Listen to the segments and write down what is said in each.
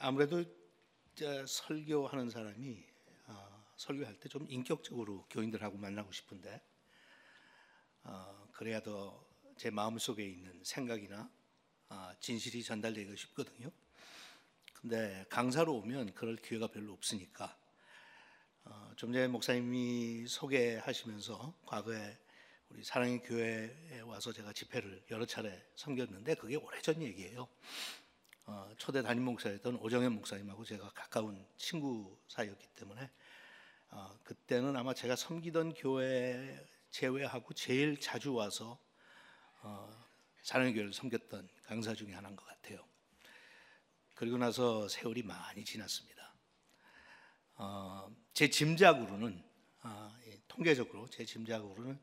아무래도 저 설교하는 사람이 어, 설교할 때 좀 인격적으로 교인들하고 만나고 싶은데 어, 그래야 더 제 마음 속에 있는 생각이나 어, 진실이 전달되기가 쉽거든요. 근데 강사로 오면 그럴 기회가 별로 없으니까 어, 좀 전에 목사님이 소개하시면서 과거에 우리 사랑의 교회에 와서 제가 집회를 여러 차례 섬겼는데 그게 오래전 얘기예요. 어, 초대 담임 목사였던 오정현 목사님하고 제가 가까운 친구 사이였기 때문에 어, 그때는 아마 제가 섬기던 교회 제외하고 제일 자주 와서 어, 사랑의 교회를 섬겼던 강사 중에 하나인 것 같아요. 그리고 나서 세월이 많이 지났습니다. 어, 제 짐작으로는 아, 예, 통계적으로 제 짐작으로는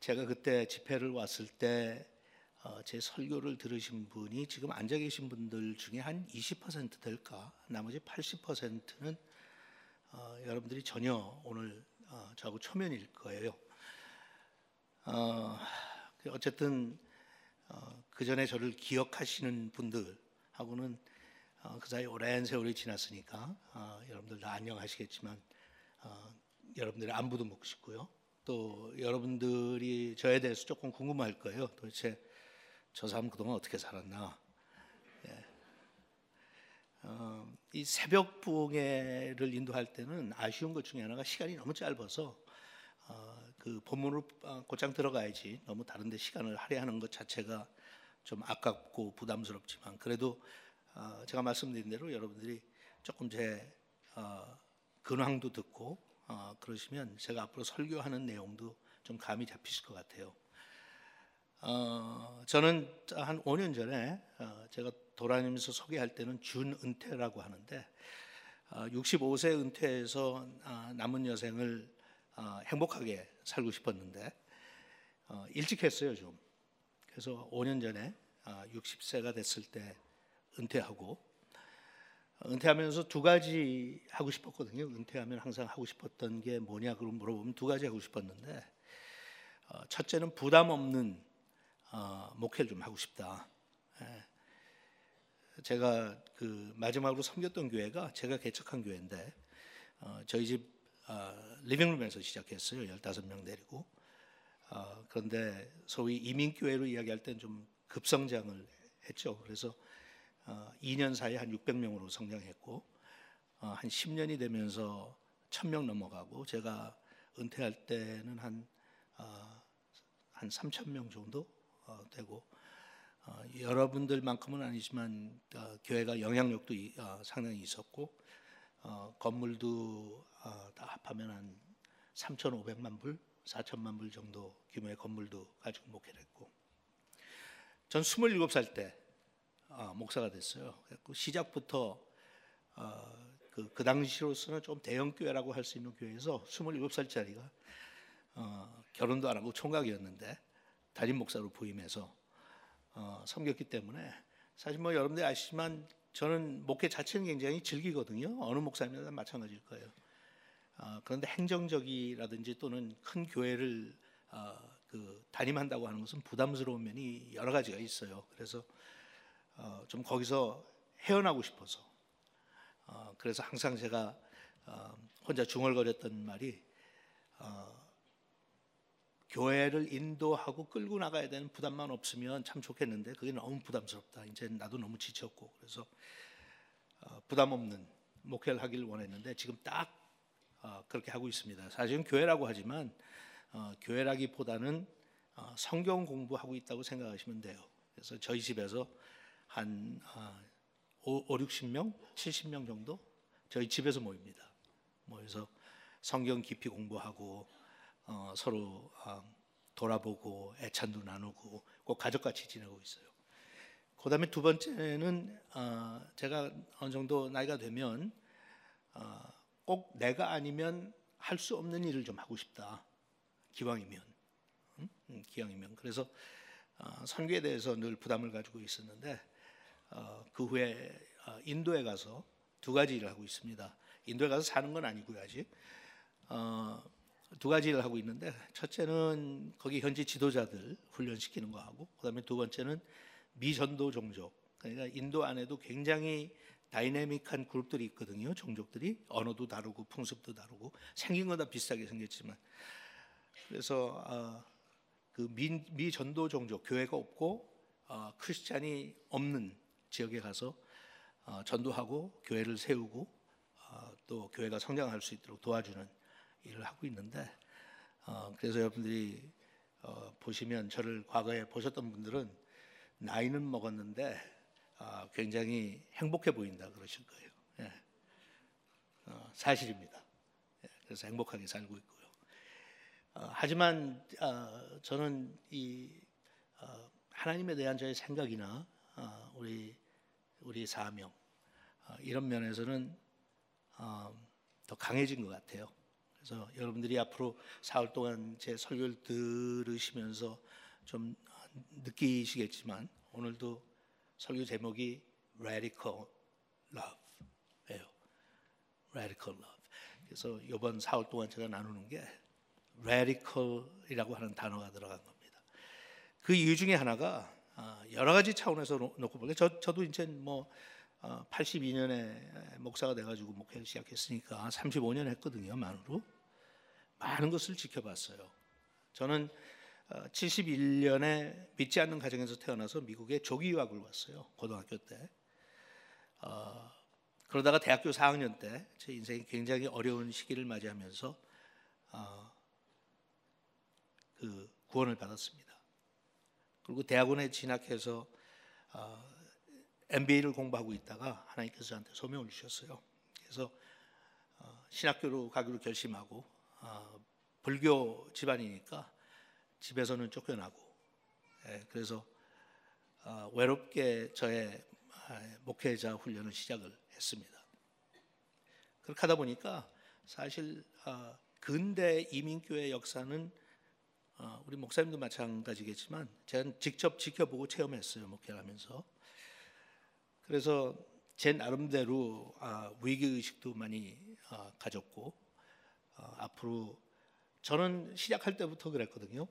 제가 그때 집회를 왔을 때 어, 제 설교를 들으신 분이 지금 앉아 계신 분들 중에 한 20% 될까? 나머지 80%는 어, 여러분들이 전혀 오늘 어, 저하고 초면일 거예요. 어, 그 어쨌든 어, 그 전에 저를 기억하시는 분들하고는 어, 그 사이 오랜 세월이 지났으니까 어, 여러분들 다 안녕하시겠지만 어, 여러분들의 안부도 묻고 싶고요. 또 여러분들이 저에 대해서 조금 궁금할 거예요. 도대체 저 사람 그동안 어떻게 살았나? 예. 어, 이 새벽 부흥회를 인도할 때는 아쉬운 것 중에 하나가 시간이 너무 짧아서 어, 그 본문으로 어, 곧장 들어가야지 너무 다른데 시간을 할애하는 것 자체가 좀 아깝고 부담스럽지만 그래도 어, 제가 말씀드린 대로 여러분들이 조금 제 어, 근황도 듣고 어, 그러시면 제가 앞으로 설교하는 내용도 좀 감이 잡히실 것 같아요. 어, 저는 한 5년 전에 어, 제가 돌아다니면서 소개할 때는 준은퇴라고 하는데 어, 65세 은퇴해서 어, 남은 여생을 어, 행복하게 살고 싶었는데 어, 일찍 했어요 좀. 그래서 5년 전에 어, 60세가 됐을 때 은퇴하고 은퇴하면서 두 가지 하고 싶었거든요. 은퇴하면 항상 하고 싶었던 게 뭐냐 그러 물어보면 두 가지 하고 싶었는데 어, 첫째는 부담 없는 어, 목회를 좀 하고 싶다. 예. 제가 그 마지막으로 섬겼던 교회가 제가 개척한 교회인데 어, 저희 집 어, 리빙룸에서 시작했어요. 15명 데리고. 어, 그런데 소위 이민교회로 이야기할 때는 좀 급성장을 했죠. 그래서 어, 2년 사이에 한 600명으로 성장했고 어, 한 10년이 되면서 1000명 넘어가고 제가 은퇴할 때는 한, 어, 한 3000명 정도 어, 되고 어, 여러분들만큼은 아니지만 어, 교회가 영향력도 이, 어, 상당히 있었고 어, 건물도 어, 다 합하면 한 3,500만 불, 4천만 불 정도 규모의 건물도 가지고 목회를 했고 전 27살 때 어, 목사가 됐어요. 그 시작부터 어, 그, 그 당시로서는 좀 대형 교회라고 할 수 있는 교회에서 27살짜리가 어, 결혼도 안 하고 총각이었는데 담임 목사로 부임해서 어, 섬겼기 때문에 사실 뭐 여러분들 이 아시지만 저는 목회 자체는 굉장히 즐기거든요. 어느 목사님이나 마찬가지일 거예요. 어, 그런데 행정적이라든지 또는 큰 교회를 어, 그 담임한다고 하는 것은 부담스러운 면이 여러 가지가 있어요. 그래서 어, 좀 거기서 헤어나고 싶어서 어, 그래서 항상 제가 어, 혼자 중얼거렸던 말이 어, 교회를 인도하고 끌고 나가야 되는 부담만 없으면 참 좋겠는데 그게 너무 부담스럽다. 이제 나도 너무 지쳤고 그래서 어, 부담 없는 목회를 하길 원했는데 지금 딱 어, 그렇게 하고 있습니다. 사실은 교회라고 하지만 어, 교회라기보다는 어, 성경 공부하고 있다고 생각하시면 돼요. 그래서 저희 집에서 한 어, 5, 60명, 70명 정도 저희 집에서 모입니다. 모여서 성경 깊이 공부하고 어, 서로 어, 돌아보고 애찬도 나누고 꼭 가족같이 지내고 있어요. 그 다음에 두 번째는 어, 제가 어느 정도 나이가 되면 어, 꼭 내가 아니면 할 수 없는 일을 좀 하고 싶다. 기왕이면, 음? 음, 기왕이면. 그래서 어, 선교에 대해서 늘 부담을 가지고 있었는데 어, 그 후에 어, 인도에 가서 두 가지 일을 하고 있습니다. 인도에 가서 사는 건 아니고요 아직. 어, 두 가지 일을 하고 있는데 첫째는 거기 현지 지도자들 훈련시키는 거 하고 그다음에 두 번째는 미전도 종족. 그러니까 인도 안에도 굉장히 다이내믹한 그룹들이 있거든요. 종족들이. 언어도 다르고 풍습도 다르고 생긴 건 다 비슷하게 생겼지만. 그래서 어, 그 미 미 전도 종족 교회가 없고 어, 크리스찬이 없는 지역에 가서 어, 전도하고 교회를 세우고 어, 또 교회가 성장할 수 있도록 도와주는 일을 하고 있는데 어, 그래서 여러분들이 어, 보시면 저를 과거에 보셨던 분들은 나이는 먹었는데 어, 굉장히 행복해 보인다 그러실 거예요. 예. 어, 사실입니다. 예, 그래서 행복하게 살고 있고요. 어, 하지만 어, 저는 이 어, 하나님에 대한 저의 생각이나 어, 우리 우리 사명 어, 이런 면에서는 어, 더 강해진 것 같아요. 그래서 여러분들이 앞으로 사흘 동안 제 설교를 들으시면서 좀 느끼시겠지만 오늘도 설교 제목이 Radical Love예요. Radical Love. 그래서 이번 사흘 동안 제가 나누는 게 Radical이라고 하는 단어가 들어간 겁니다. 그 이유 중에 하나가 아, 여러 가지 차원에서 놓고 볼게요. 저, 저도 이제 뭐 82년에 어, 목사가 돼가지고 목회를 시작했으니까 35년 했거든요 만으로 많은 것을 지켜봤어요. 저는 71년에 어, 믿지 않는 가정에서 태어나서 미국에 조기 유학을 왔어요. 고등학교 때. 어, 그러다가 대학교 4학년 때 제 인생이 굉장히 어려운 시기를 맞이하면서 어, 그 구원을 받았습니다. 그리고 대학원에 진학해서 어, MBA를 공부하고 있다가 하나님께서 저한테 소명을 주셨어요. 그래서 어, 신학교로 가기로 결심하고 어, 불교 집안이니까 집에서는 쫓겨나고 예, 그래서 어, 외롭게 저의 아, 목회자 훈련을 시작을 했습니다. 그렇게 하다 보니까 사실 어, 근대 이민교회 역사는 어, 우리 목사님도 마찬가지겠지만 제가 직접 지켜보고 체험했어요 목회하면서 그래서 제 나름대로 아, 위기 의식도 많이 아, 가졌고 아, 앞으로 저는 시작할 때부터 그랬거든요.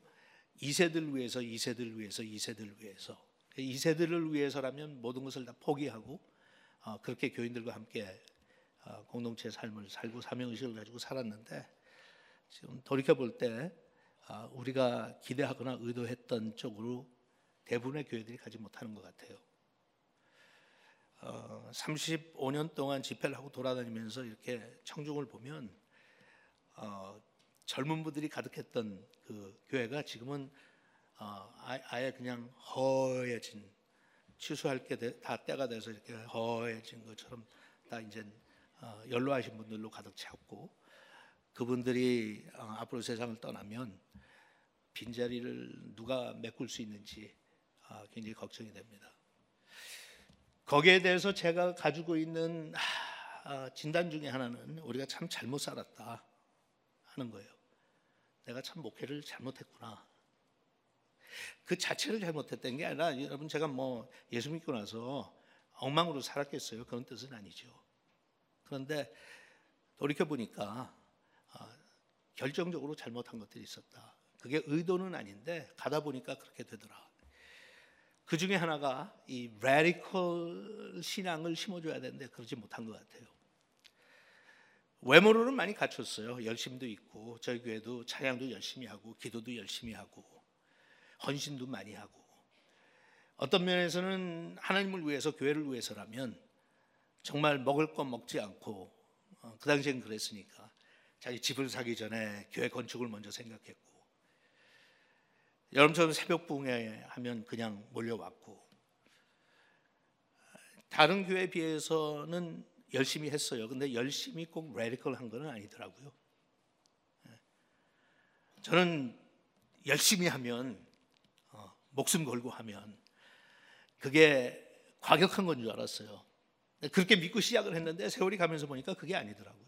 2세들 위해서 2세들 위해서 2세들 위해서 2세들을 위해서라면 모든 것을 다 포기하고 어, 그렇게 교인들과 함께 어, 공동체 삶을 살고 사명 의식을 가지고 살았는데 지금 돌이켜 볼때 어, 우리가 기대하거나 의도했던 쪽으로 대부분의 교회들이 가지 못하는 것 같아요. 35년 동안 집회를 하고 돌아다니면서 이렇게 청중을 보면 젊은 분들이 가득했던 그 교회가 지금은 어, 아예 그냥 허해진 취소할 게 다 때가 돼서 이렇게 허해진 것처럼 다 이제 어, 연로하신 분들로 가득 찼고 그분들이 어, 앞으로 세상을 떠나면 빈자리를 누가 메꿀 수 있는지 굉장히 걱정이 됩니다. 거기에 대해서 제가 가지고 있는 진단 중에 하나는 우리가 참 잘못 살았다 하는 거예요. 내가 참 목회를 잘못했구나. 그 자체를 잘못했던 게 아니라 여러분 제가 뭐 예수 믿고 나서 엉망으로 살았겠어요. 그런 뜻은 아니죠. 그런데 돌이켜 보니까 아, 결정적으로 잘못한 것들이 있었다. 그게 의도는 아닌데 가다 보니까 그렇게 되더라. 그 중에 하나가 이 radical 신앙을 심어줘야 되는데 그러지 못한 것 같아요. 외모로는 많이 갖췄어요. 열심도 있고 저희 교회도 찬양도 열심히 하고 기도도 열심히 하고 헌신도 많이 하고 어떤 면에서는 하나님을 위해서 교회를 위해서라면 정말 먹을 거 먹지 않고 어, 그 당시엔 그랬으니까 자기 집을 사기 전에 교회 건축을 먼저 생각했고 여름처럼 새벽 붕에 하면 그냥 몰려왔고 다른 교회에 비해서는 열심히 했어요. 근데 열심히 꼭 레디컬한 건 아니더라고요. 예. 저는 열심히 하면 어, 목숨 걸고 하면 그게 과격한 건 줄 알았어요. 그렇게 믿고 시작을 했는데 세월이 가면서 보니까 그게 아니더라고요.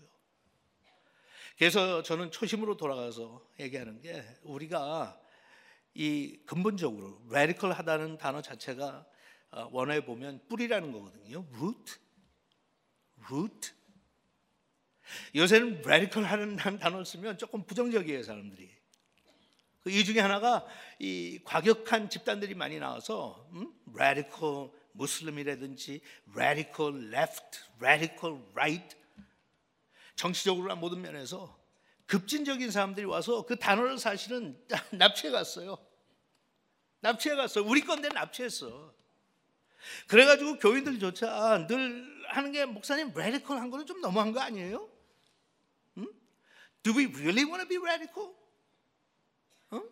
그래서 저는 초심으로 돌아가서 얘기하는 게 우리가 이 근본적으로 레디컬하다는 단어 자체가 어, 원어에 보면 뿌리라는 거거든요. root. Root. 요새는 radical 하는 단어를 쓰면 조금 부정적이에요, 사람들이. 그이 중에 하나가 이 과격한 집단들이 많이 나와서 음? radical 무슬림이라든지 radical left, radical right 정치적으로나 모든 면에서 급진적인 사람들이 와서 그 단어를 사실은 납치해 갔어요. 납치해 갔어요. 우리 건데 납치했어. 그래가지고 교인들조차 늘 하는 게 목사님 radical 한 거는 좀 너무한 거 아니에요? 응? Do we really want to be radical? 응?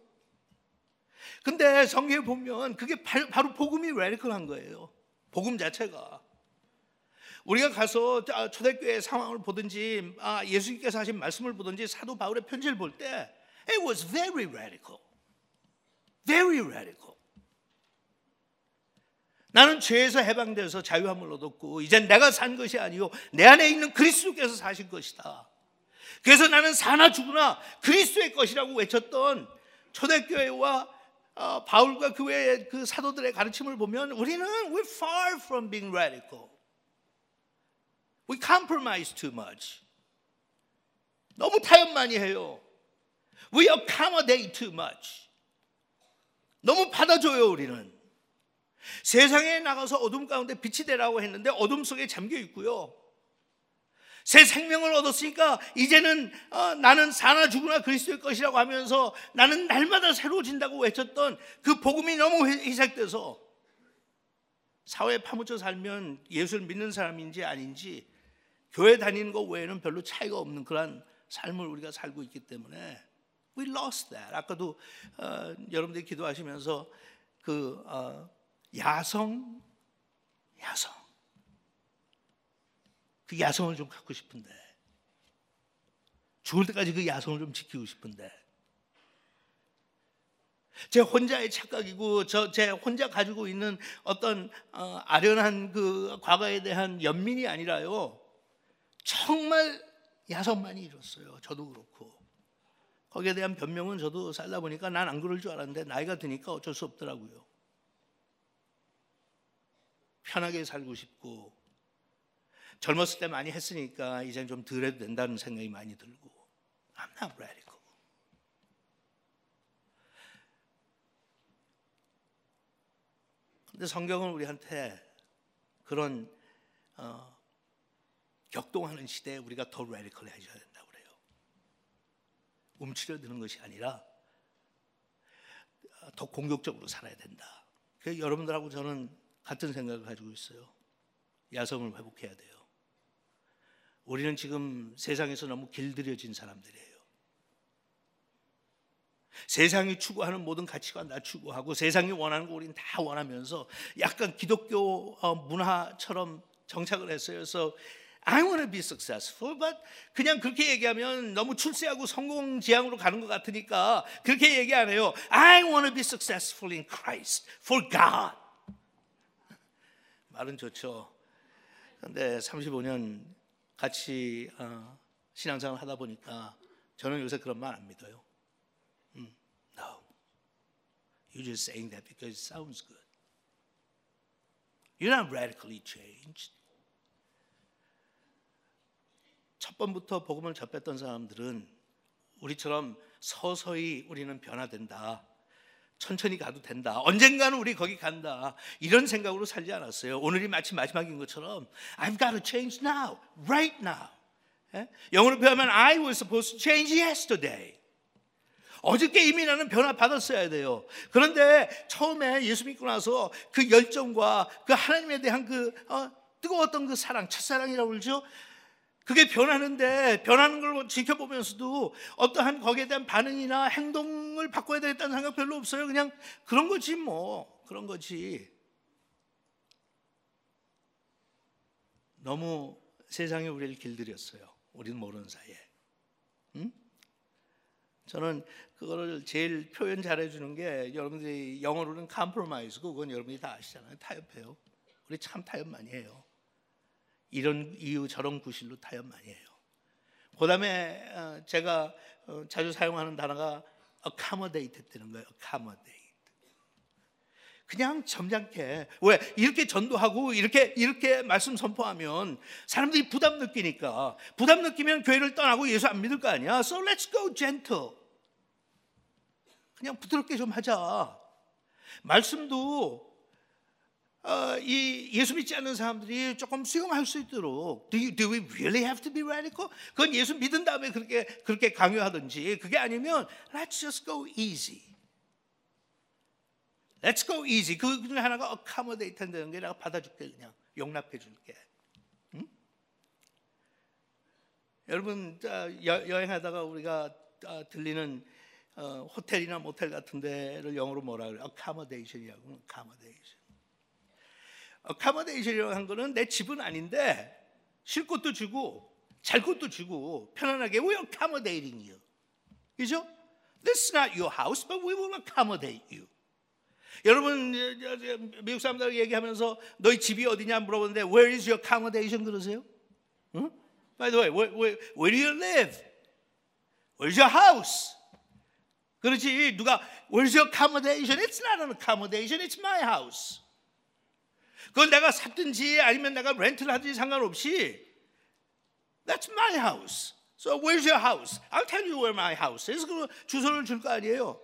근데 성경에 보면 그게 바로 복음이 radical한 거예요. 복음 자체가. 우리가 가서 초대교회 상황을 보든지 아, 예수님께서 하신 말씀을 보든지 사도 바울의 편지를 볼 때 it was very radical. very radical. 나는 죄에서 해방되어서 자유함을 얻었고 이젠 내가 산 것이 아니요 내 안에 있는 그리스도께서 사신 것이다. 그래서 나는 사나 죽으나 그리스도의 것이라고 외쳤던 초대교회와 어, 바울과 그 외의 그 사도들의 가르침을 보면 우리는 we're far from being radical. We compromise too much. 너무 타협 많이 해요. We accommodate too much. 너무 받아줘요, 우리는. 세상에 나가서 어둠 가운데 빛이 되라고 했는데 어둠 속에 잠겨 있고요. 새 생명을 얻었으니까 이제는 어, 나는 사나 죽으나 그리스도의 것이라고 하면서 나는 날마다 새로워진다고 외쳤던 그 복음이 너무 희색돼서 사회에 파묻혀 살면 예수를 믿는 사람인지 아닌지 교회 다니는 것 외에는 별로 차이가 없는 그러한 삶을 우리가 살고 있기 때문에 we lost that. 아까도 어, 여러분들이 기도하시면서 그 어, 야성, 야성, 그 야성을 좀 갖고 싶은데 죽을 때까지 그 야성을 좀 지키고 싶은데 제 혼자의 착각이고 저 제 혼자 가지고 있는 어떤 어, 아련한 그 과거에 대한 연민이 아니라요. 정말 야성만이 이뤘어요. 저도 그렇고. 거기에 대한 변명은 저도 살다 보니까 난 안 그럴 줄 알았는데 나이가 드니까 어쩔 수 없더라고요. 편하게 살고 싶고 젊었을 때 많이 했으니까 이제 좀덜 해도 된다는 생각이 많이 들고 I'm not radical. 근데 성경은 우리한테 그런 어, 격동하는 시대에 우리가 더 radical 해줘야 된다고 그래요. 움츠려드는 것이 아니라 더 공격적으로 살아야 된다. 그 여러분들하고 저는 같은 생각을 가지고 있어요. 야성을 회복해야 돼요. 우리는 지금 세상에서 너무 길들여진 사람들이에요. 세상이 추구하는 모든 가치관 다 추구하고 세상이 원하는 거 우리는 다 원하면서 약간 기독교 어, 문화처럼 정착을 했어요. 그래서 I want to be successful, but 그냥 그렇게 얘기하면 너무 출세하고 성공 지향으로 가는 것 같으니까 그렇게 얘기 안 해요. I want to be successful in Christ, for God. 말은 좋죠. 근데 35년 같이 어, 신앙생활 하다 보니까 저는 요새 그런 말 안 믿어요. 음, no. You're just saying that because it sounds good. You're not radically changed. 첫 번부터 복음을 접했던 사람들은 우리처럼 서서히 우리는 변화된다. 천천히 가도 된다. 언젠가는 우리 거기 간다. 이런 생각으로 살지 않았어요. 오늘이 마치 마지막인 것처럼 I've got to change now, right now. 예? 영어로 표현하면 I was supposed to change yesterday. 어저께 이미 나는 변화 받았어야 돼요. 그런데 처음에 예수 믿고 나서 그 열정과 그 하나님에 대한 그 어, 뜨거웠던 그 사랑, 첫사랑이라고 그러죠. 그게 변하는데 변하는 걸 지켜보면서도 어떠한 거기에 대한 반응이나 행동을 바꿔야 되겠다는 생각 별로 없어요. 그냥 그런 거지 뭐 그런 거지. 너무 세상에 우리를 길들였어요. 우리는 모르는 사이에. 응? 저는 그거를 제일 표현 잘해주는 게 여러분들이 영어로는 컴프로마이즈고 그건 여러분이 다 아시잖아요. 타협해요. 우리 참 타협 많이 해요. 이런 이유 저런 구실로 타협 많이 해요. 그다음에 어, 제가 어, 자주 사용하는 단어가 accommodate 되는 거예요. accommodate. 그냥 점잖게 왜 이렇게 전도하고 이렇게 이렇게 말씀 선포하면 사람들이 부담 느끼니까 부담 느끼면 교회를 떠나고 예수 안 믿을 거 아니야. So let's go gentle. 그냥 부드럽게 좀 하자. 말씀도 어, 이 예수 믿지 않는 사람들이 조금 수용할 수 있도록 do, you, do we really have to be radical? 그건 예수 믿은 다음에 그렇게 그렇게 강요하든지 그게 아니면 let's just go easy. Let's go easy. 그 중에 하나가 accommodate 한다는 게 내가 받아줄게 그냥 용납해 줄게. 응? 여러분 여, 여행하다가 우리가 들리는 어, 호텔이나 모텔 같은 데를 영어로 뭐라 그래? accommodation이라고 accommodation이라고 한 거는 내 집은 아닌데 쉴 곳도 주고 잘 곳도 주고 편안하게 we accommodating you. 그죠? This is not your house, but we will accommodate you. 여러분 미국 사람들 얘기하면서 너희 집이 어디냐 물어보는데 Where is your accommodation 그러세요? 응? By the way, where, where, where do you live? Where's your house? 그렇지 누가 Where's your accommodation? It's not an accommodation, it's my house. 그건 내가 샀든지 아니면 내가 렌트를 하든지 상관없이 That's my house. So where's your house? I'll tell you where my house is. 그 주소를 줄 거 아니에요.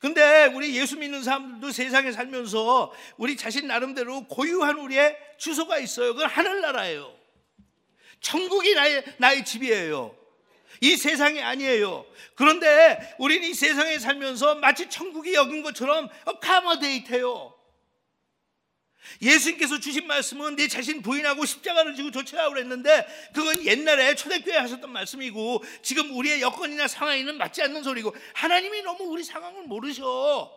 근데 우리 예수 믿는 사람들도 세상에 살면서 우리 자신 나름대로 고유한 우리의 주소가 있어요. 그건 하늘나라예요. 천국이 나의, 나의 집이에요. 이 세상이 아니에요. 그런데 우리는 이 세상에 살면서 마치 천국이 여긴 것처럼 카머데이트해요. 예수님께서 주신 말씀은 내 자신 부인하고 십자가를 지고 조치라고 그랬는데 그건 옛날에 초대교회 하셨던 말씀이고 지금 우리의 여건이나 상황에는 맞지 않는 소리고 하나님이 너무 우리 상황을 모르셔.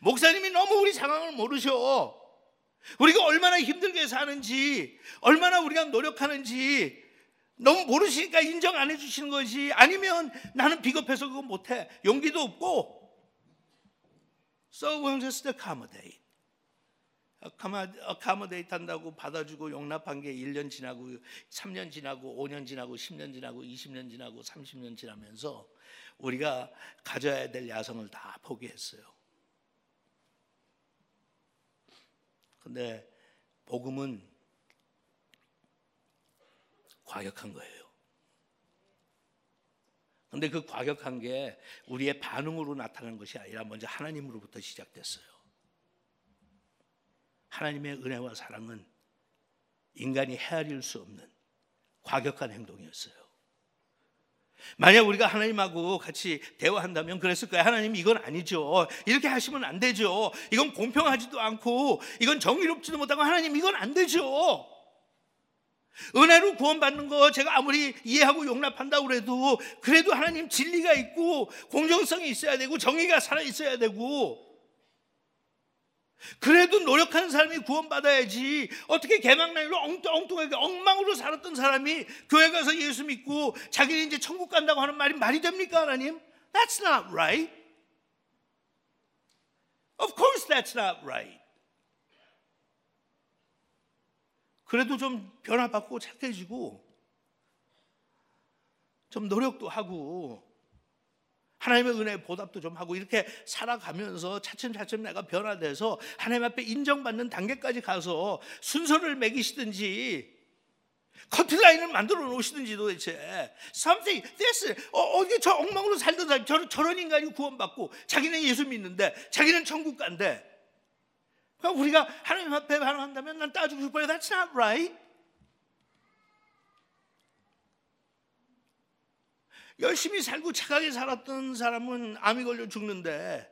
목사님이 너무 우리 상황을 모르셔. 우리가 얼마나 힘들게 사는지, 얼마나 우리가 노력하는지 너무 모르시니까 인정 안 해주시는 것이 아니면 나는 비겁해서 그거 못해. 용기도 없고. So we'll just accommodate. 어카모데이트 한다고 받아주고 용납한 게 1년 지나고 3년 지나고 5년 지나고 10년 지나고 20년 지나고 30년 지나면서 우리가 가져야 될 야성을 다 포기했어요. 근데 복음은 과격한 거예요. 근데 그 과격한 게 우리의 반응으로 나타난 것이 아니라 먼저 하나님으로부터 시작됐어요. 하나님의 은혜와 사랑은 인간이 헤아릴 수 없는 과격한 행동이었어요. 만약 우리가 하나님하고 같이 대화한다면 그랬을 거예요. 하나님 이건 아니죠. 이렇게 하시면 안 되죠. 이건 공평하지도 않고 이건 정의롭지도 못하고 하나님 이건 안 되죠. 은혜로 구원받는 거 제가 아무리 이해하고 용납한다고 그래도 그래도 하나님 진리가 있고 공정성이 있어야 되고 정의가 살아 있어야 되고 그래도 노력하는 사람이 구원받아야지 어떻게 개망나이로 엉뚱 하게 엉망으로 살았던 사람이 교회 가서 예수 믿고 자기는 이제 천국 간다고 하는 말이 말이 됩니까 하나님? That's not right. Of course that's not right. 그래도 좀 변화받고 착해지고 좀 노력도 하고 하나님의 은혜 보답도 좀 하고 이렇게 살아가면서 차츰차츰 내가 변화돼서 하나님 앞에 인정받는 단계까지 가서 순서를 매기시든지 커트라인을 만들어 놓으시든지 도대체. Something this 어, 어디 저 엉망으로 살던 사람 저런, 저런 인간이 구원받고 자기는 예수 믿는데 자기는 천국 간대. 그러니까 우리가 하나님 앞에 반응한다면 난 따지고 싶어요. That's not right 열심히 살고 착하게 살았던 사람은 암이 걸려 죽는데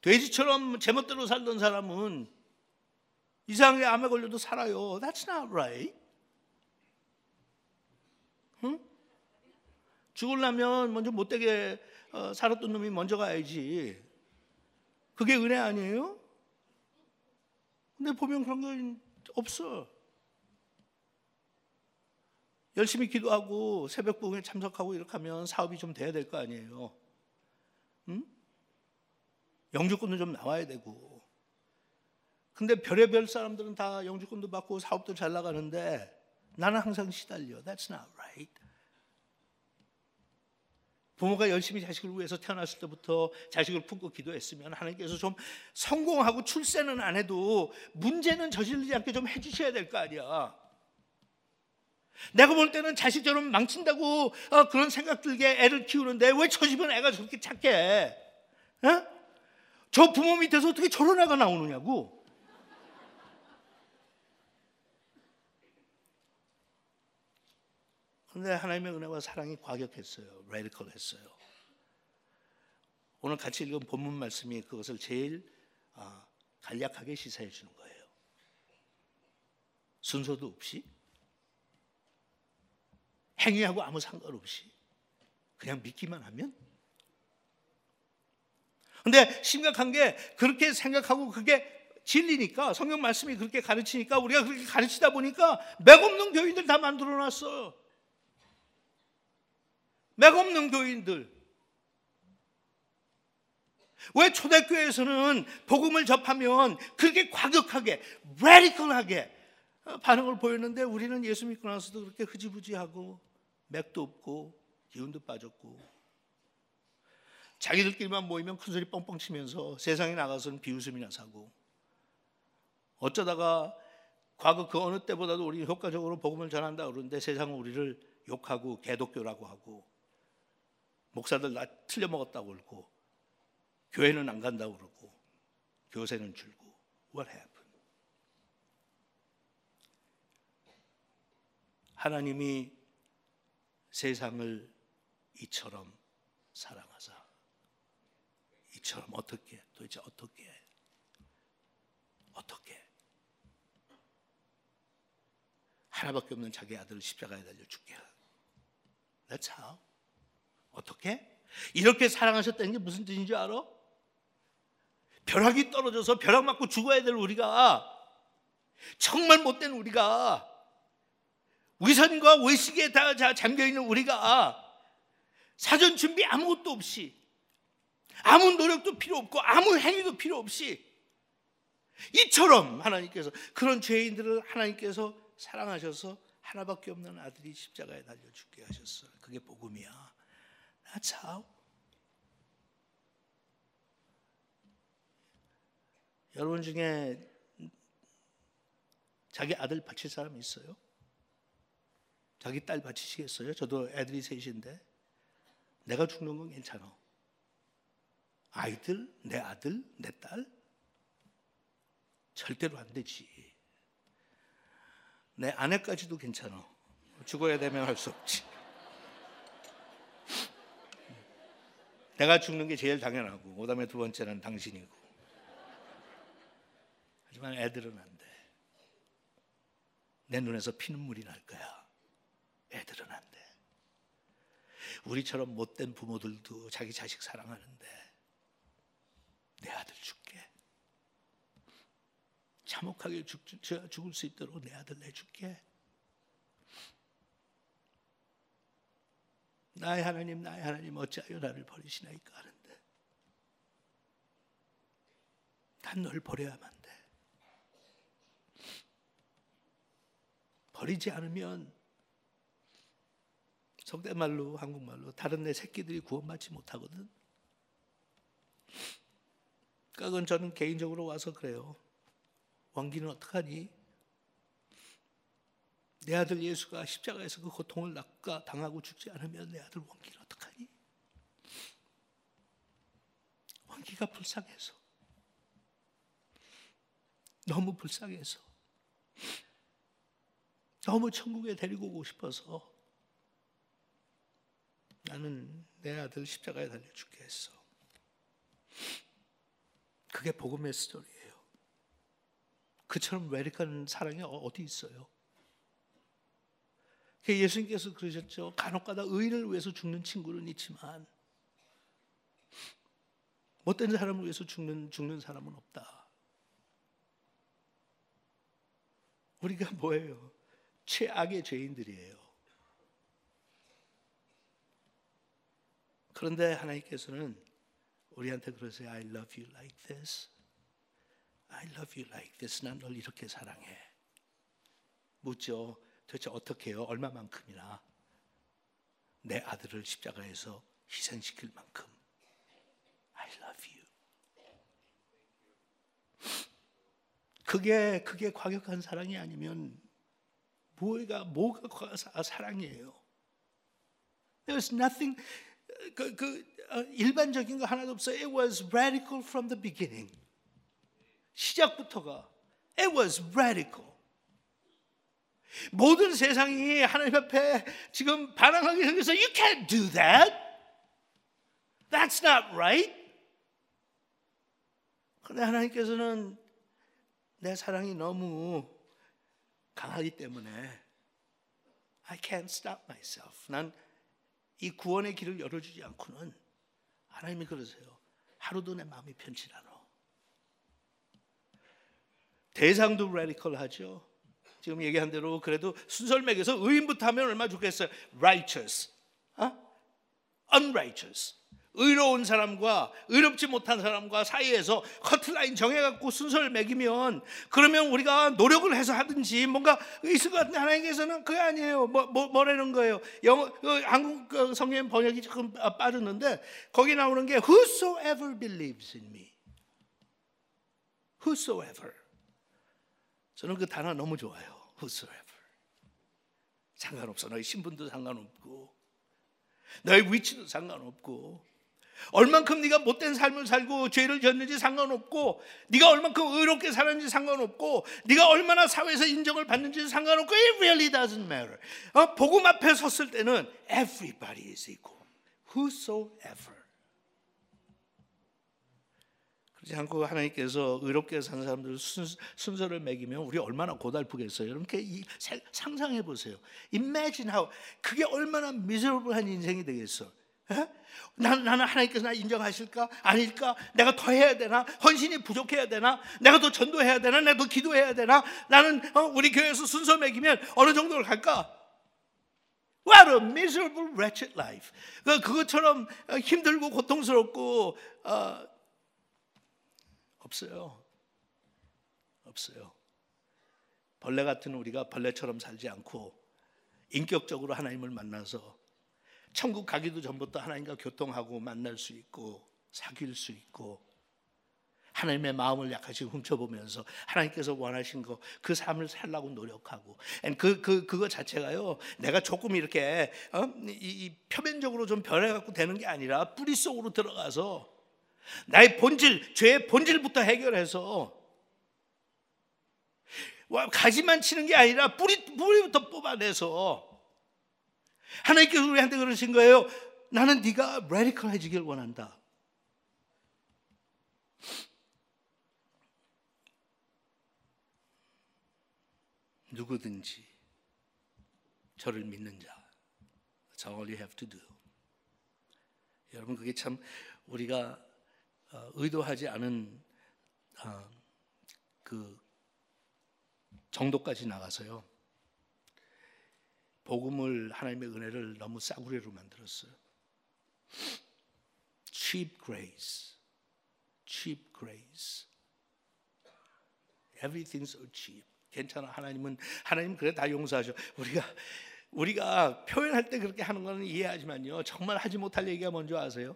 돼지처럼 제멋대로 살던 사람은 이상하게 암에 걸려도 살아요. That's not right. 응? 죽으려면 먼저 못되게 어, 살았던 놈이 먼저 가야지. 그게 은혜 아니에요? 근데 보면 그런 건 없어. 열심히 기도하고 새벽 부흥에 참석하고 이렇게 하면 사업이 좀 돼야 될 거 아니에요. 응? 영주권도 좀 나와야 되고. 근데 별의별 사람들은 다 영주권도 받고 사업도 잘 나가는데 나는 항상 시달려. That's not right. 부모가 열심히 자식을 위해서 태어났을 때부터 자식을 품고 기도했으면 하나님께서 좀 성공하고 출세는 안 해도 문제는 저지르지 않게 좀 해주셔야 될 거 아니야. 내가 볼 때는 자식처럼 망친다고 어, 그런 생각 들게 애를 키우는데 왜 저 집은 애가 저렇게 착해? 에? 어? 저 부모 밑에서 어떻게 저런 애가 나오느냐고. 근데 하나님의 은혜와 사랑이 과격했어요. 레디컬했어요. 오늘 같이 읽은 본문 말씀이 그것을 제일 어, 간략하게 시사해 주는 거예요. 순서도 없이 행위하고 아무 상관없이 그냥 믿기만 하면 근데 심각한 게 그렇게 생각하고 그게 진리니까 성경 말씀이 그렇게 가르치니까 우리가 그렇게 가르치다 보니까 맥없는 교인들 다 만들어 놨어. 맥없는 교인들. 왜 초대교회에서는 복음을 접하면 그렇게 과격하게, 레디컬하게 반응을 보였는데 우리는 예수 믿고 나서도 그렇게 흐지부지하고 맥도 없고 기운도 빠졌고 자기들끼리만 모이면 큰소리 뻥뻥 치면서 세상에 나가서는 비웃음이나 사고 어쩌다가 과거 그 어느 때보다도 우리 효과적으로 복음을 전한다 그러는데 세상은 우리를 욕하고 개독교라고 하고 목사들 나 틀려 먹었다고 그러고 교회는 안 간다고 그러고 교세는 줄고 what happened? 하나님이 세상을 이처럼 사랑하사. 이처럼 어떻게? 도대체 어떻게? 어떻게? 하나밖에 없는 자기 아들을 십자가에 달려 죽게 That's how 어떻게? 이렇게 사랑하셨다는 게 무슨 뜻인 줄 알아? 벼락이 떨어져서 벼락 맞고 죽어야 될 우리가 정말 못된 우리가 위선과 외식에 다 잠겨 있는 우리가 사전 준비 아무것도 없이 아무 노력도 필요 없고 아무 행위도 필요 없이 이처럼 하나님께서 그런 죄인들을 하나님께서 사랑하셔서 하나밖에 없는 아들이 십자가에 달려 죽게 하셨어요. 그게 복음이야. That's how. 여러분 중에 자기 아들 바칠 사람 있어요? 자기 딸 바치시겠어요? 저도 애들이 셋인데 내가 죽는 건 괜찮아. 아이들, 내 아들, 내 딸? 절대로 안 되지. 내 아내까지도 괜찮아. 죽어야 되면 할 수 없지. 내가 죽는 게 제일 당연하고, 그 다음에 두 번째는 당신이고. 하지만 애들은 안 돼. 내 눈에서 피눈물이 날 거야. 애들은 안 돼. 우리처럼 못된 부모들도 자기 자식 사랑하는데, 내 아들 줄게. 참혹하게 죽, 죽을 수 있도록 내 아들 내줄게. 나의 하나님, 나의 하나님, 어찌하여 나를 버리시나이까 하는데, 난 널 버려야만 돼. 버리지 않으면 속된 말로 한국말로 다른 내 새끼들이 구원받지 못하거든. 그러니까 그건 저는 개인적으로 와서 그래요. 왕기는 어떡하니? 내 아들 예수가 십자가에서 그 고통을 낚아 당하고 죽지 않으면 내 아들 왕기는 어떡하니? 왕기가 불쌍해서 너무 불쌍해서 너무 천국에 데리고 오고 싶어서 나는 내 아들 십자가에 달려 죽게 했어. 그게 복음의 스토리예요. 그처럼 외릭한 사랑이 어, 어디 있어요? 예수님께서 그러셨죠. 간혹가다 의인을 위해서 죽는 친구는 있지만 못된 사람을 위해서 죽는 죽는 사람은 없다. 우리가 뭐예요? 최악의 죄인들이에요. 그런데 하나님께서는 우리한테 그러세요. I love you like this. I love you like this. 난 널 이렇게 사랑해. 묻죠. 도대체 어떻게 해요? 얼마만큼이나 내 아들을 십자가에서 희생시킬 만큼 I love you. 그게 그게 과격한 사랑이 아니면 뭐가 뭐가 사랑이에요? There's nothing 그, 그 어, 일반적인 거 하나도 없어요. It was radical from the beginning. 시작부터가 It was radical. 모든 세상이 하나님 앞에 지금 반항하게 생겨서 You can't do that. That's not right. 그런데 하나님께서는 내 사랑이 너무 강하기 때문에 I can't stop myself. 난 이 구원의 길을 열어주지 않고는 하나님이 그러세요. 하루도 내 마음이 편치 않아. 대상도 레디컬하죠. 지금 얘기한 대로 그래도 매겨서 의인부터 하면 얼마 좋겠어요. righteous, 어? unrighteous. 의로운 사람과 의롭지 못한 사람과 사이에서 커트라인 정해갖고 순서를 매기면 그러면 우리가 노력을 해서 하든지 뭔가 있을 것 같은데 하나님께서는 그게 아니에요. 뭐, 뭐 뭐라는 거예요? 영어 그 한국 그 성경 번역이 조금 빠졌는데 거기 나오는 게 whosoever believes in me. whosoever. 저는 그 단어 너무 좋아요. whosoever. 상관없어. 너희 신분도 상관없고 너희 위치도 상관없고 얼만큼 네가 못된 삶을 살고 죄를 졌는지 상관없고 네가 얼만큼 의롭게 살았는지 상관없고 네가 얼마나 사회에서 인정을 받는지 상관없고 it really doesn't matter. 어, 복음 앞에 섰을 때는 everybody is equal. whosoever. 그렇지 않고 하나님께서 의롭게 산 사람들 순, 서를 매기면 우리 얼마나 고달프겠어요. 이렇게 상상해 보세요. Imagine how 그게 얼마나 미serable한 인생이 되겠어. 에? 나는, 하나님께서 나 인정하실까? 아닐까? 내가 더 해야 되나? 헌신이 부족해야 되나? 내가 더 전도해야 되나? 내가 더 기도해야 되나? 나는 어, 우리 교회에서 순서 매기면 어느 정도를 갈까? What a miserable, wretched life. 그, 그것처럼 힘들고 고통스럽고 어, 없어요. 없어요. 벌레 같은 우리가 벌레처럼 살지 않고 인격적으로 하나님을 만나서 천국 가기도 전부터 하나님과 교통하고 만날 수 있고 사귈 수 있고 하나님의 마음을 약간씩 훔쳐보면서 하나님께서 원하신 거 그 삶을 살라고 노력하고 그, 그, 그거 자체가요 내가 조금 이렇게 어? 이, 이 표면적으로 좀 변해갖고 되는 게 아니라 뿌리 속으로 들어가서 나의 본질, 죄의 본질부터 해결해서 가지만 치는 게 아니라 뿌리, 뿌리부터 뽑아내서 하나님께서 우리한테 그러신 거예요. 나는 네가 radical해지길 원한다. 누구든지 저를 믿는 자. That's all you have to do. 여러분 그게 참 우리가 어, 의도하지 않은 어, 그 정도까지 나가서요. 복음을 하나님의 은혜를 너무 싸구려로 만들었어요. cheap grace. cheap grace. everything's so cheap. 괜찮아. 하나님은 하나님 그래 다 용서하셔. 우리가 우리가 표현할 때 그렇게 하는 거는 이해하지만요. 정말 하지 못할 얘기가 뭔지 아세요?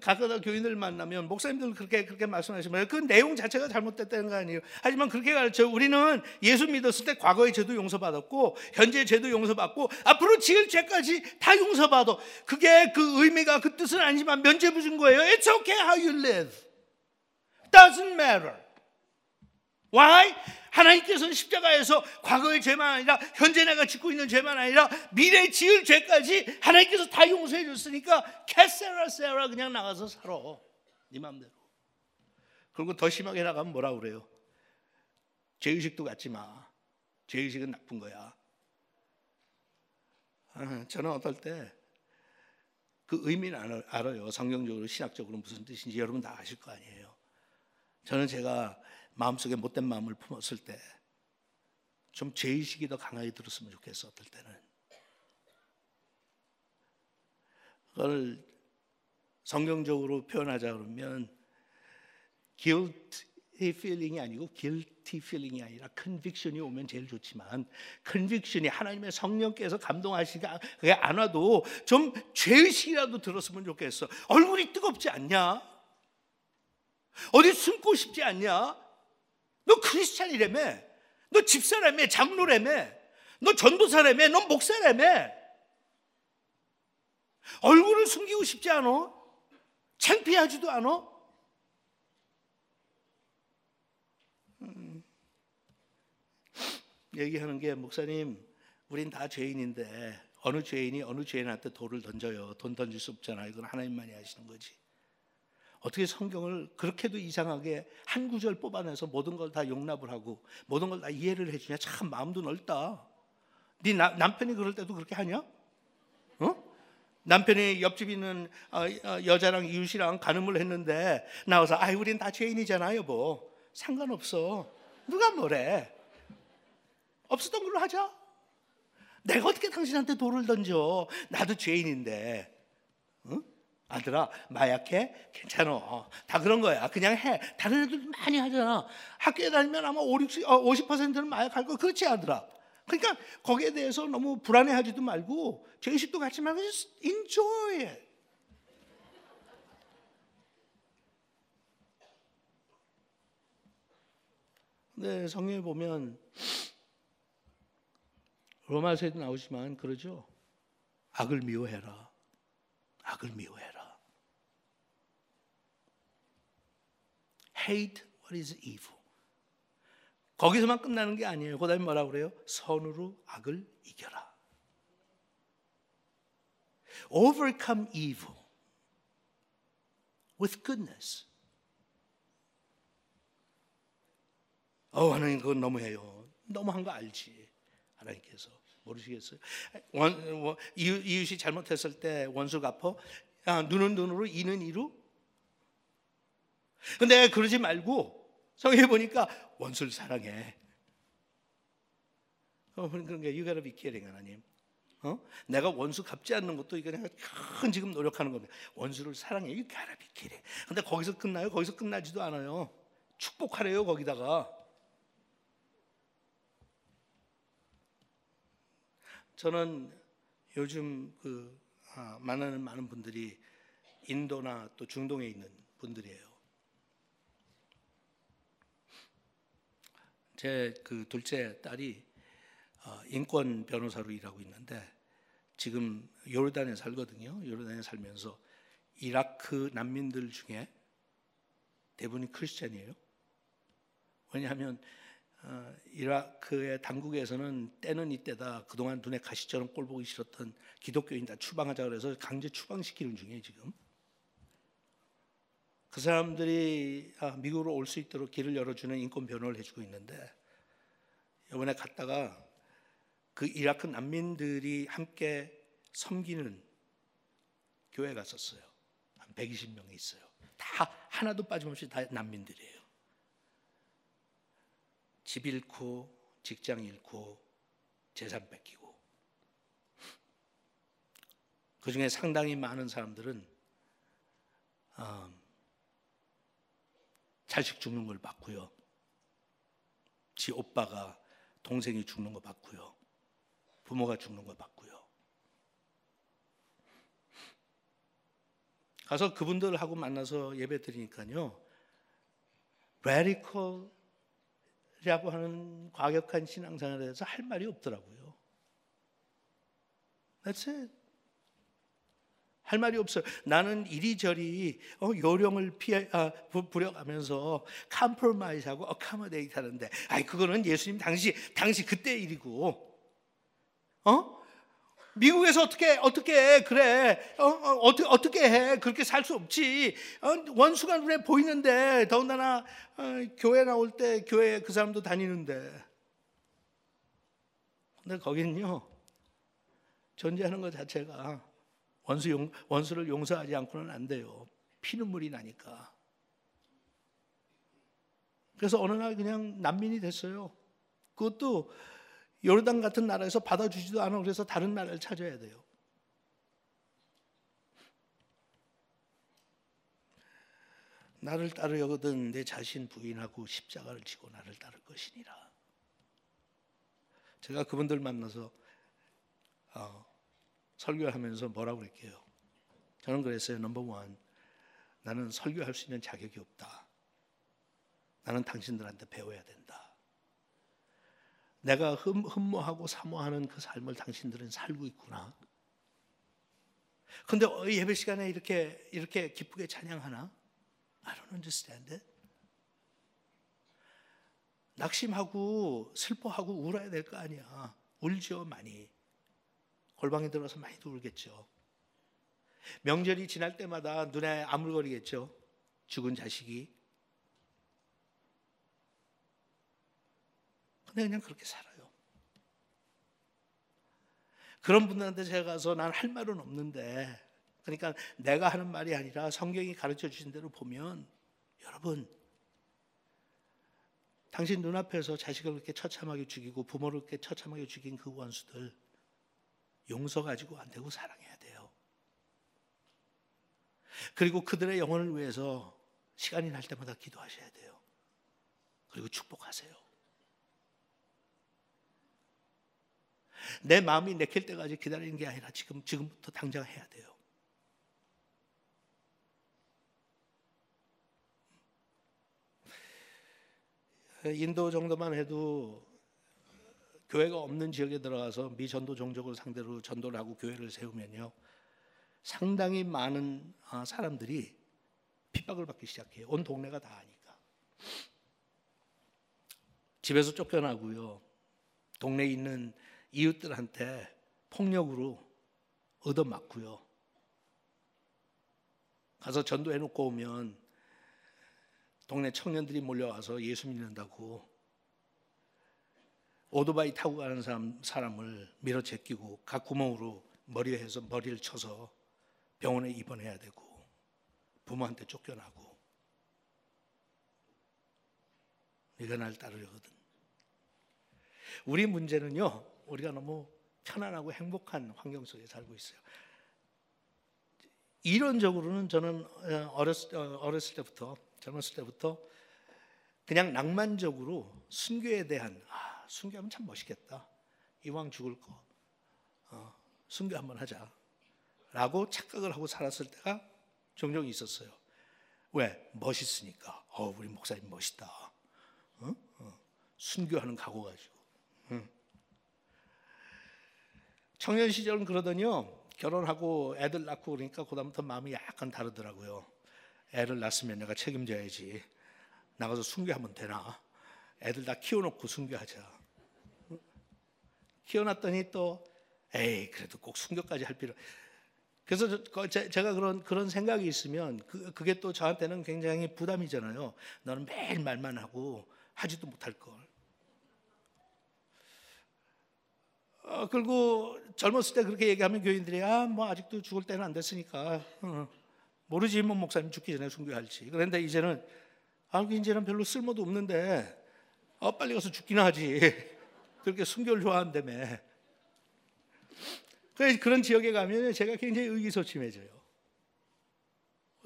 가끔가 교인들 만나면 목사님들 그렇게 그렇게 말씀하시면 그 내용 자체가 잘못됐다는 거 아니에요. 하지만 그렇게 가르쳐 우리는 예수 믿었을 때 과거의 죄도 용서받았고 현재 죄도 용서받고 앞으로 지을 죄까지 다 용서받아. 그게 그 의미가 그 뜻은 아니지만 면죄 부 준 거예요. It's okay how you live. Doesn't matter. Why? 하나님께서는 십자가에서 과거의 죄만 아니라 현재 내가 짓고 있는 죄만 아니라 미래 지을 죄까지 하나님께서 다 용서해 줬으니까 캐세라 세라 그냥 나가서 살아. 네 맘대로. 그리고 더 심하게 나가면 뭐라 그래요? 죄의식도 갖지 마. 죄의식은 나쁜 거야. 아, 저는 어떨 때 그 의미는 알아요. 성경적으로 신학적으로 무슨 뜻인지 여러분 다 아실 거 아니에요. 저는 제가 마음속에 못된 마음을 품었을 때 좀 죄의식이 더 강하게 들었으면 좋겠어 어떨 때는 그걸 성경적으로 표현하자 그러면 guilty feeling이 아니고 guilty feeling이 아니라 conviction이 오면 제일 좋지만 conviction이 하나님의 성령께서 감동하시가 그게 안 와도 좀 죄의식이라도 들었으면 좋겠어 얼굴이 뜨겁지 않냐? 어디 숨고 싶지 않냐? 너 크리스찬이라며. 너 집사라며. 장로라며. 너 전도사라며. 너 목사라며. 얼굴을 숨기고 싶지 않아? 창피하지도 않아? 음. 얘기하는 게 목사님 우린 다 죄인인데 어느 죄인이 어느 죄인한테 돌을 던져요. 돈 던질 수 없잖아요. 이건 하나님만이 하시는 거지. 어떻게 성경을 그렇게도 이상하게 한 구절 뽑아내서 모든 걸 다 용납을 하고 모든 걸 다 이해를 해주냐? 참 마음도 넓다. 네 나, 남편이 그럴 때도 그렇게 하냐? 어? 남편이 옆집 있는 어, 어, 여자랑 이웃이랑 가늠을 했는데 나와서 아이 우린 다 죄인이잖아 여보 상관없어 누가 뭐래 없었던 걸로 하자 내가 어떻게 당신한테 돌을 던져 나도 죄인인데 응? 아들아 마약해? 괜찮아 다 그런 거야 그냥 해 다른 애들 많이 하잖아 학교에 다니면 아마 5, 60, 50%는 마약할 거 그렇지 아들아 그러니까 거기에 대해서 너무 불안해하지도 말고 죄의식도 갖지 말고 enjoy it. 네, 성경에 보면 로마서에도 나오지만 그러죠. 악을 미워해라. 악을 미워해라. Hate what is evil. 거기서만 끝나는 게 아니에요. 그 다음에 뭐라 그래요? 선으로 악을 이겨라. Overcome evil with goodness. 어, 하나님 그건 너무해요. 너무한 거 알지. 하나님께서 모르시겠어요? 원, 원, 이웃, 이웃이 잘못했을 때 원수 갚어. 야, 눈은 눈으로 이는 이로. 근데 그러지 말고 성경에 보니까 원수를 사랑해. 어, 그러니까 you gotta 하나님. 어? 내가 원수 갚지 않는 것도 이거 내가 큰 지금 노력하는 겁니다. 원수를 사랑해. You gotta. 근데 거기서 끝나요? 거기서 끝나지도 않아요. 축복하래요 거기다가. 저는 요즘 그 아, 만나는 많은 분들이 인도나 또 중동에 있는 분들이에요. 제 그 둘째 딸이 어, 인권 변호사로 일하고 있는데 지금 요르단에 살거든요. 요르단에 살면서 이라크 난민들 중에 대부분이 크리스천이에요. 왜냐하면 어, 이라크의 당국에서는 때는 이때다 그동안 눈에 가시처럼 꼴 보기 싫었던 기독교인 다 추방하자 그래서 강제 추방시키는 중이에요 지금. 그 사람들이 아, 미국으로 올 수 있도록 길을 열어주는 인권 변호를 해주고 있는데 이번에 갔다가 그 이라크 난민들이 함께 섬기는 교회 갔었어요. 한 120명이 있어요. 다 하나도 빠짐없이 다 난민들이에요. 집 잃고 직장 잃고 재산 뺏기고 그 중에 상당히 많은 사람들은 어, 자식 죽는 걸 봤고요. 지 오빠가 동생이 죽는 거 봤고요. 부모가 죽는 거 봤고요. 가서 그분들하고 만나서 예배 드리니까요. radical이라고 하는 과격한 신앙생활에 대해서 할 말이 없더라고요. That's it. 할 말이 없어요. 나는 이리저리 어, 요령을 피해 아, 부려가면서 컴프로마이즈하고 어카머데이트 하는데 아이 그거는 예수님 당시 당시 그때 일이고. 어? 미국에서 어떻게 어떻게 그래. 어, 어, 어 떻게 어떻게 해? 그렇게 살 수 없지. 어, 원수가 눈에 보이는데 더군다나 어, 교회 나올 때 교회 그 사람도 다니는데. 근데 거기는요 존재하는 것 자체가 원수 용, 원수를 용서하지 않고는 안 돼요. 피눈물이 나니까. 그래서 어느 날 그냥 난민이 됐어요. 그것도 요르단 같은 나라에서 받아주지도 않아 그래서 다른 나라를 찾아야 돼요. 나를 따르려거든 내 자신 부인하고 십자가를 지고 나를 따를 것이니라. 제가 그분들 만나서 어, 설교하면서 뭐라고 그랬게요? 저는 그랬어요. 넘버 원. 나는 설교할 수 있는 자격이 없다. 나는 당신들한테 배워야 된다. 내가 흠, 흠모하고 사모하는 그 삶을 당신들은 살고 있구나. 근데 예배 시간에 이렇게 이렇게 기쁘게 찬양하나? I don't understand it. 낙심하고 슬퍼하고 울어야 될 거 아니야. 울죠 많이. 골방에 들어가서 많이 울겠죠. 명절이 지날 때마다 눈에 아물거리겠죠. 죽은 자식이. 근데 그냥 그렇게 살아요. 그런 분들한테 제가 가서 난 할 말은 없는데 그러니까 내가 하는 말이 아니라 성경이 가르쳐 주신 대로 보면 여러분 당신 눈앞에서 자식을 그렇게 처참하게 죽이고 부모를 그렇게 처참하게 죽인 그 원수들 용서 가지고 안 되고 사랑해야 돼요. 그리고 그들의 영혼을 위해서 시간이 날 때마다 기도하셔야 돼요. 그리고 축복하세요. 내 마음이 내킬 때까지 기다리는 게 아니라 지금 지금부터 당장 해야 돼요. 인도 정도만 해도 교회가 없는 지역에 들어가서 미전도 종족을 상대로 전도를 하고 교회를 세우면요. 상당히 많은 아, 사람들이 핍박을 받기 시작해요. 온 동네가 다 아니까. 집에서 쫓겨나고요. 동네에 있는 이웃들한테 폭력으로 얻어맞고요. 가서 전도해 놓고 오면 동네 청년들이 몰려와서 예수 믿는다고 오토바이 타고 가는 사람, 사람을 밀어 제끼고 각 구멍으로 머리에 해서 머리를 쳐서 병원에 입원해야 되고 부모한테 쫓겨나고 이거 날 따르려거든. 우리 문제는요, 우리가 너무 편안하고 행복한 환경 속에 살고 있어요. 이론적으로는 저는 어, 어렸을, 어, 어렸을 때부터 젊었을 때부터 그냥 낭만적으로 순교에 대한 아, 순교하면 참 멋있겠다. 이왕 죽을 거 어, 순교 한번 하자 라고 착각을 하고 살았을 때가 종종 있었어요. 왜 멋있으니까. 어, 우리 목사님 멋있다. 어? 어. 순교하는 각오 가지고. 응. 청년 시절은 그러더니요. 결혼하고 애들 낳고 그러니까 그다음부터 마음이 약간 다르더라고요. 애를 낳았으면 내가 책임져야지. 나가서 순교하면 되나? 애들 다 키워놓고 순교하자. 키워놨더니 또 에이 그래도 꼭 순교까지 할 필요. 그래서 제가 그런 그런 생각이 있으면 그, 그게 또 저한테는 굉장히 부담이잖아요. 너는 매일 말만 하고 하지도 못할 걸. 어, 그리고 젊었을 때 그렇게 얘기하면 교인들이 아 뭐 아직도 죽을 때는 안 됐으니까 어, 모르지 뭐 목사님 죽기 전에 순교할지. 그런데 이제는 아 이제는 별로 쓸모도 없는데 어, 빨리 가서 죽기나 하지. 그렇게 순교를 좋아한다며. 그런 지역에 가면 제가 굉장히 의기소침해져요.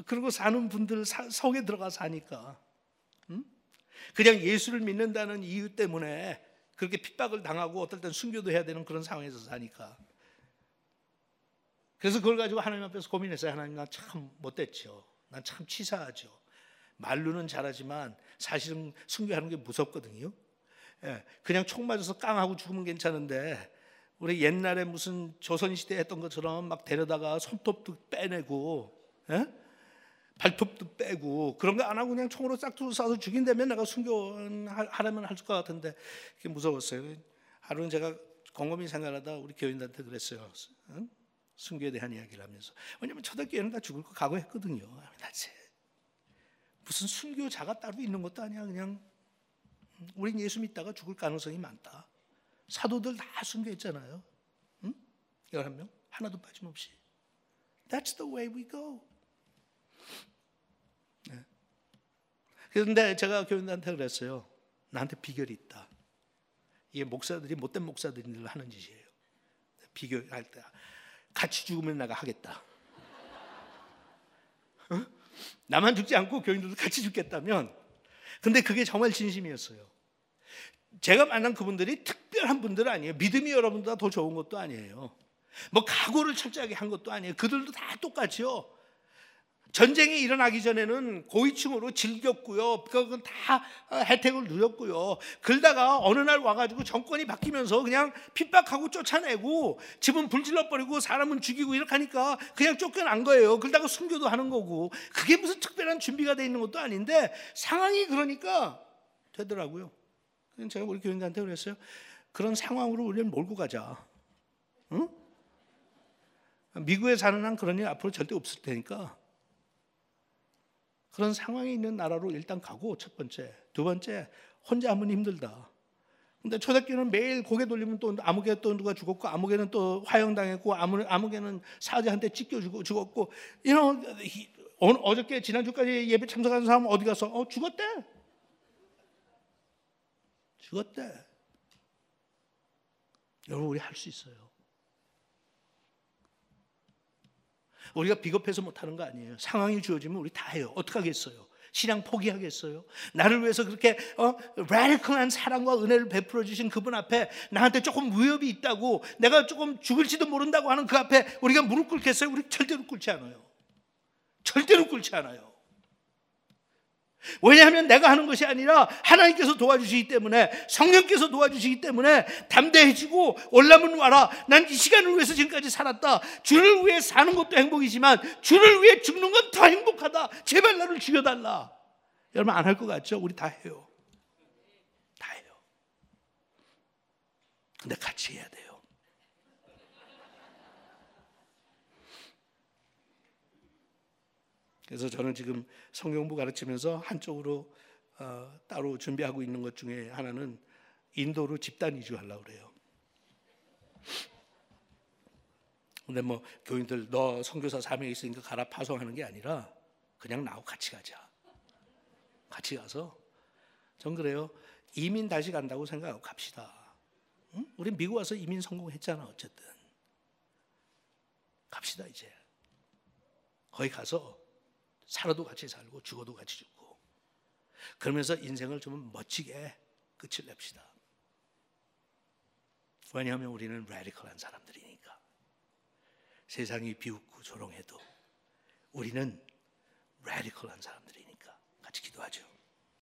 그리고 사는 분들 속에 들어가 사니까. 응? 그냥 예수를 믿는다는 이유 때문에 그렇게 핍박을 당하고 어떨 땐 순교도 해야 되는 그런 상황에서 사니까. 그래서 그걸 가지고 하나님 앞에서 고민했어요. 하나님 나 참 못됐죠. 난 참 치사하죠. 말로는 잘하지만 사실은 순교하는 게 무섭거든요. 예, 그냥 총 맞아서 깡하고 죽으면 괜찮은데 우리 옛날에 무슨 조선시대 했던 것처럼 막 데려다가 손톱도 빼내고 예? 발톱도 빼고 그런 거 안 하고 그냥 총으로 싹둑 쏴서 죽인다면 내가 순교하려면 할 것 같은데 그게 무서웠어요. 하루는 제가 곰곰이 생각하다 우리 교인들한테 그랬어요. 응? 순교에 대한 이야기를 하면서 왜냐면 초등교회는 다 죽을 거 각오했거든요. 무슨 순교자가 따로 있는 것도 아니야. 그냥 우린 예수 믿다가 죽을 가능성이 많다. 사도들 다 순교했잖아요. 응? 11명 하나도 빠짐없이. That's the way we go. 네. 그런데 제가 교인들한테 그랬어요. 나한테 비결이 있다. 이게 목사들이 못된 목사들이 하는 짓이에요. 비교할 때 같이 죽으면 내가 하겠다. 어? 나만 죽지 않고 교인들도 같이 죽겠다면 근데 그게 정말 진심이었어요. 제가 만난 그분들이 특별한 분들 아니에요. 믿음이 여러분보다 더 좋은 것도 아니에요. 뭐 각오를 철저하게 한 것도 아니에요. 그들도 다 똑같죠. 전쟁이 일어나기 전에는 고위층으로 즐겼고요. 그건 다 혜택을 누렸고요. 그러다가 어느 날 와가지고 정권이 바뀌면서 그냥 핍박하고 쫓아내고 집은 불질러 버리고 사람은 죽이고 이렇게 하니까 그냥 쫓겨난 거예요. 그러다가 순교도 하는 거고 그게 무슨 특별한 준비가 돼 있는 것도 아닌데 상황이 그러니까 되더라고요. 제가 우리 교인들한테 그랬어요. 그런 상황으로 우리를 몰고 가자. 응? 미국에 사는 한 그런 일 앞으로 절대 없을 테니까 그런 상황에 있는 나라로 일단 가고 첫 번째, 두 번째 혼자 하면 힘들다. 근데 초대교는 매일 고개 돌리면 또 아무개 또 누가 죽었고 아무개는 또 화형당했고 아무 아무개는 사제한테 찢겨 죽었고 이런 어저께 지난주까지 예배 참석한 사람 어디 가서 어 죽었대. 죽었대. 여러분 우리 할 수 있어요. 우리가 비겁해서 못하는 거 아니에요. 상황이 주어지면 우리 다 해요. 어떻게 하겠어요? 신앙 포기하겠어요? 나를 위해서 그렇게 어, 라디컬한 사랑과 은혜를 베풀어 주신 그분 앞에 나한테 조금 위협이 있다고 내가 조금 죽을지도 모른다고 하는 그 앞에 우리가 무릎 꿇겠어요? 우리 절대로 꿇지 않아요. 절대로 꿇지 않아요. 왜냐하면 내가 하는 것이 아니라 하나님께서 도와주시기 때문에 성령께서 도와주시기 때문에 담대해지고 올라면 와라. 난 이 시간을 위해서 지금까지 살았다. 주를 위해 사는 것도 행복이지만 주를 위해 죽는 건 더 행복하다. 제발 나를 죽여달라. 여러분 안 할 것 같죠? 우리 다 해요. 다 해요. 근데 같이 해야 돼요. 그래서 저는 지금 성경부 가르치면서 한쪽으로 어, 따로 준비하고 있는 것 중에 하나는 인도로 집단 이주하려고 그래요. 근데 뭐 교인들 너 선교사 사명이 있으니까 가라 파송하는 게 아니라 그냥 나하고 같이 가자. 같이 가서 전 그래요. 이민 다시 간다고 생각하고 갑시다. 응? 우리 미국 와서 이민 성공했잖아 어쨌든. 갑시다 이제. 거기 가서 살아도 같이 살고 죽어도 같이 죽고 그러면서 인생을 좀 멋지게 끝을 냅시다. 왜냐하면 우리는 라디컬한 사람들이니까 세상이 비웃고 조롱해도 우리는 라디컬한 사람들이니까 같이 기도하죠.